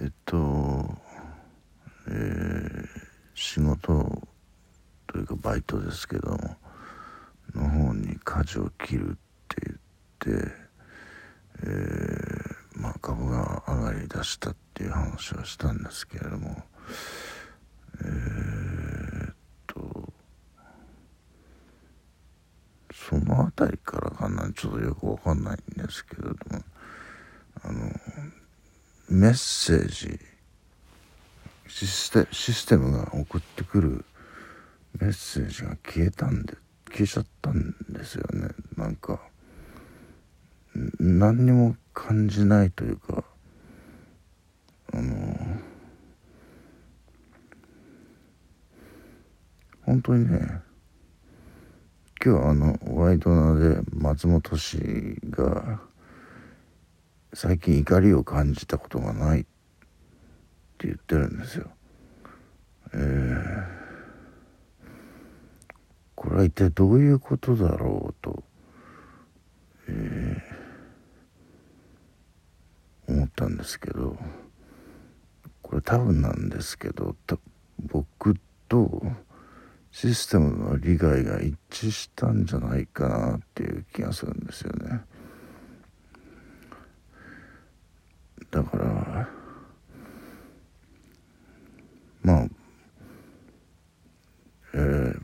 えっとえー、仕事というかバイトですけどもの方に舵を切るって言って、えー、まあ株が上がりだしたっていう話はしたんですけれどもえー、っとその辺りからかなちょっとよくわかんないんですけれどもあのメッセージ。システムが送ってくるメッセージが消えたんで消えちゃったんですよね。なんか何にも感じないというかあの本当にね今日あのワイドナで松本氏が最近怒りを感じたことがないって言ってるんですよ。えー、これは一体どういうことだろうと、えー、思ったんですけどこれ多分なんですけど僕とシステムの利害が一致したんじゃないかなっていう気がするんですよね。だから。まあ。えー、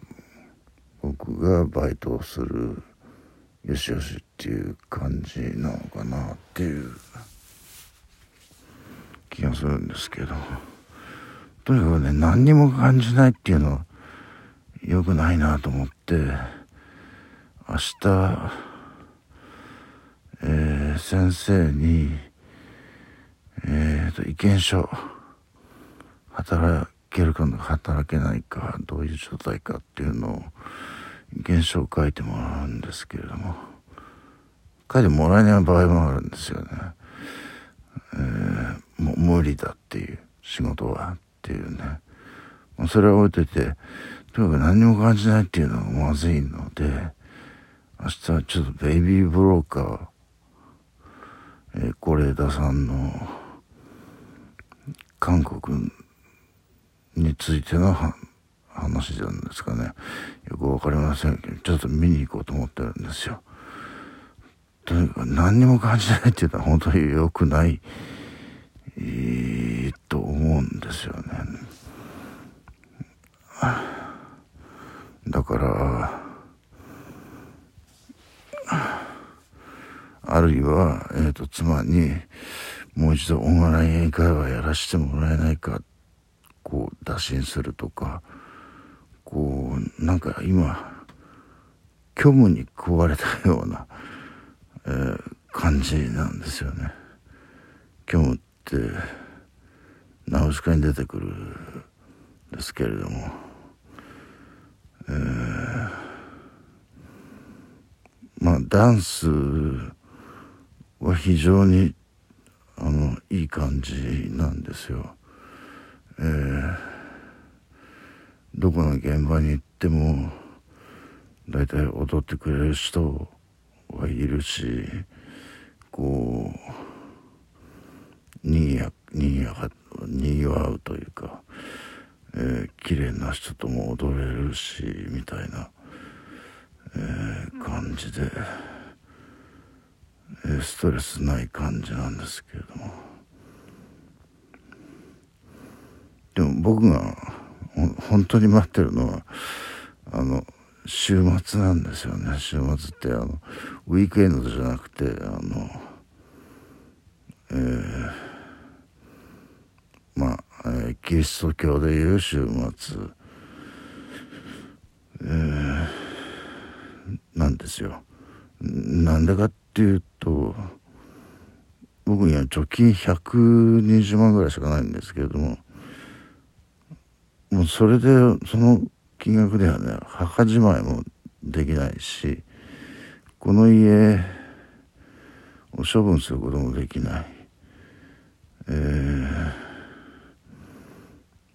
僕がバイトをする。よしよしっていう感じなのかなっていう。気がするんですけど。とにかくね何にも感じないっていうのは。良くないなと思って。明日、えー、先生に。えーと、意見書。働けるか働けないかどういう状態かっていうのを意見書を書いてもらうんですけれども。書いてもらえない場合もあるんですよね。えー、もう無理だっていう仕事はっていうね。それは置いといてとにかく何も感じないっていうのはまずいので明日はちょっとベイビーブローカーえー、是枝さんの韓国についての話なんですかね。よく分かりませんけどちょっと見に行こうと思ってるんですよ。とにかく何にも感じないっていうのは本当に良くない、えー、と思うんですよね。だからあるいは、えーと妻にもう一度オンライン英会話やらせてもらえないかこう打診するとかこうなんか今虚無に食われたような、えー、感じなんですよね。虚無ってナウシカに出てくるんですけれども、えー、まあダンスは非常に感じなんですよ。えー、どこの現場に行っても大体踊ってくれる人はいるしこうにぎやにぎやかにぎわうというか、えー、綺麗な人とも踊れるしみたいな、えー、感じで。ストレスない感じなんですけれどもでも僕が本当に待ってるのはあの週末なんですよね。週末ってあのウィークエンドじゃなくてあのえー、まあ、えー、キリスト教でいう週末、えー、なんですよ。なんでかっていうと僕には貯金120万ぐらいしかないんですけれどももうそれでその金額ではね。墓じまいもできないしこの家を処分することもできない、えー、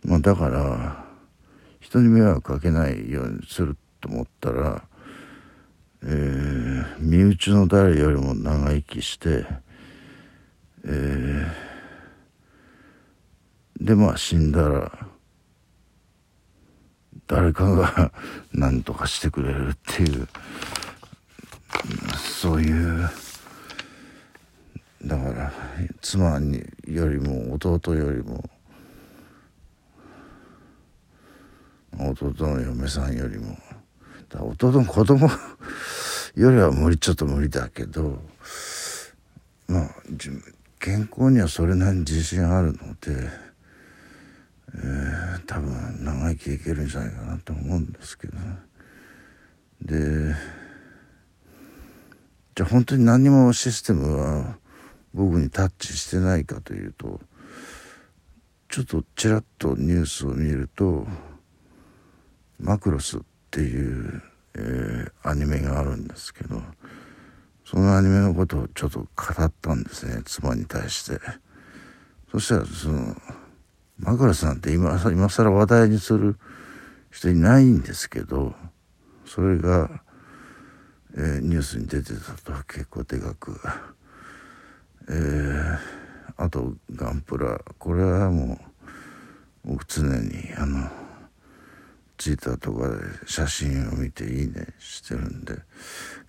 まあだから人に迷惑かけないようにすると思ったらえー、身内の誰よりも長生きして、えでまあ死んだら誰かが 何とかしてくれるっていうそういうだから妻によりも弟よりも弟の嫁さんよりも弟の子供 よりは無理ちょっと無理だけどまあ健康にはそれなりに自信あるので、えー、多分長生きいけるんじゃないかなと思うんですけどでじゃあ本当に何もシステムは僕にタッチしてないかというとちょっとちらっとニュースを見るとマクロスっていう、えー、アニメがあるんですけどそのアニメのことをちょっと語ったんですね妻に対して。そしたらそのマクロスなんて今今更話題にする人いないんですけどそれが、えー、ニュースに出てたと結構でかく、えー、あとガンプラ。これはもう僕常にあのツイッターとかで写真を見ていいねしてるんで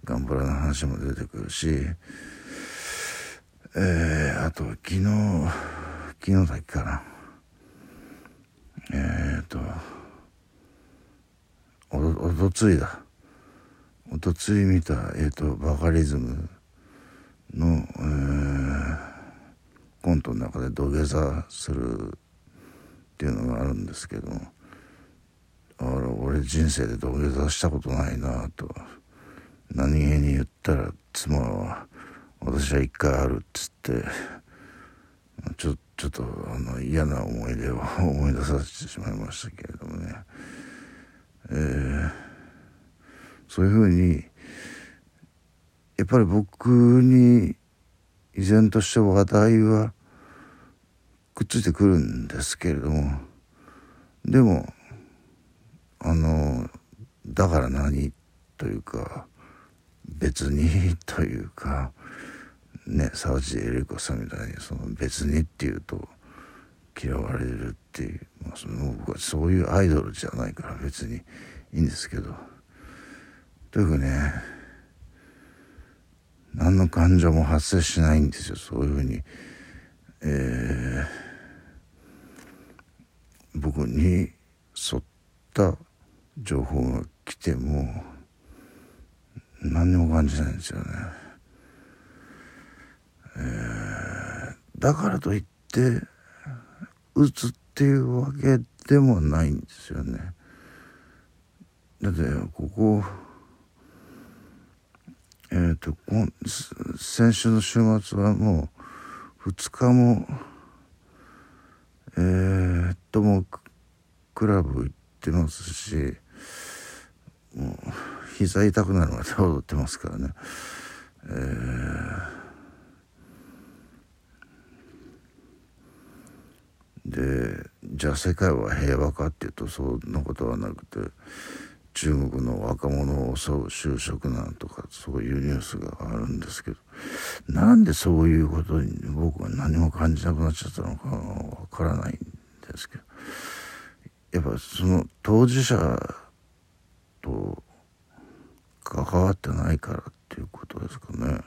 ガンプラの話も出てくるしえー、あと昨日昨日だっけかな。えー、っとおおとついだ。おとつい見たえー、っとバカリズムの、えー、コントの中で土下座するっていうのがあるんですけども俺人生で土下座したことないなと。何気に言ったら妻は「私は一回ある」っつってちょっとちょっとあの嫌な思い出を思い出させてしまいましたけれどもね、えー、そういうふうにやっぱり僕に依然として話題はくっついてくるんですけれどもでもあのだから何というか別にというかね沢地エリ子さんみたいにその別にっていうと嫌われるっていう、まあ、その僕はそういうアイドルじゃないから別にいいんですけどとにかね何の感情も発生しないんですよそういうふうに、えー、僕に沿った情報が来ても何にも感じないんですよね。えー、だからといって打つっていうわけでもないんですよね。だってここえっ、ー、と先週の週末はもう2日もえー、っともうクラブ行ってますしもう膝痛くなるまで踊ってますからね。えー、でじゃあ世界は平和かっていうとそんなことはなくて中国の若者を襲う就職難とかそういうニュースがあるんですけどなんでそういうことに僕は何も感じなくなっちゃったのかわからないんですけどやっぱその当事者と関わってないからっていうことですかね。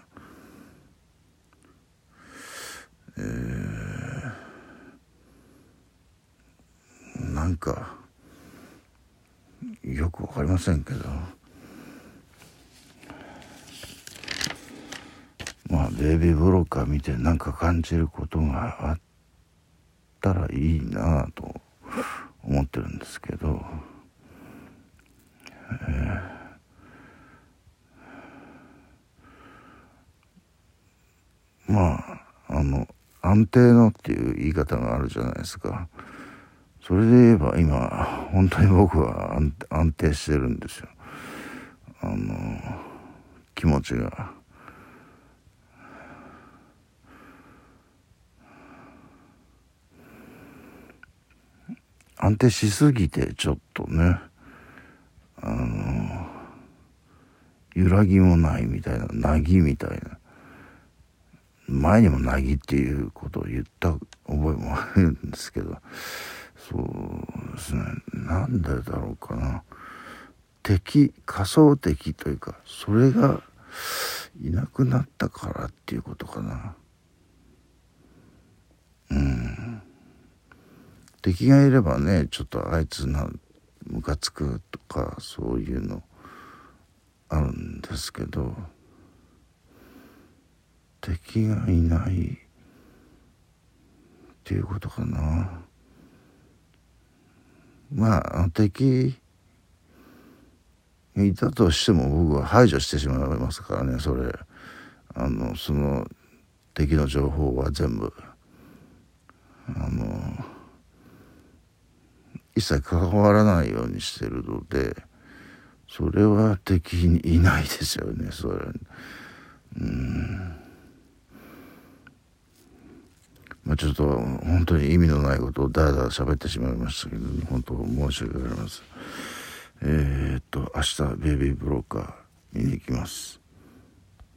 えー、なんかよくわかりませんけど。まあベイビーブローカー見てなんか感じることがあったらいいなと思ってるんですけど。えー。まああの安定のっていう言い方があるじゃないですか。それで言えば今本当に僕は安定してるんですよ。あの気持ちが。安定しすぎてちょっとねあの揺らぎもないみたいななぎみたいな。前にもなぎっていうことを言った覚えもあるんですけど。そうですね。なんでだろうかな。敵仮想敵というかそれがいなくなったからっていうことかな。うん。敵がいればねちょっとあいつなムカつくとかそういうのあるんですけど敵がいないっていうことかな。まあ敵いたとしても僕は排除してしまいますからねそれ。あのその敵の情報は全部あの一切関わらないようにしてるのでそれは敵にいないですよねそれ。うん。まあちょっと本当に意味のないことをだらだら喋ってしまいましたけど本当申し訳ありません。えー、っと明日ベイビーブローカー見に行きます。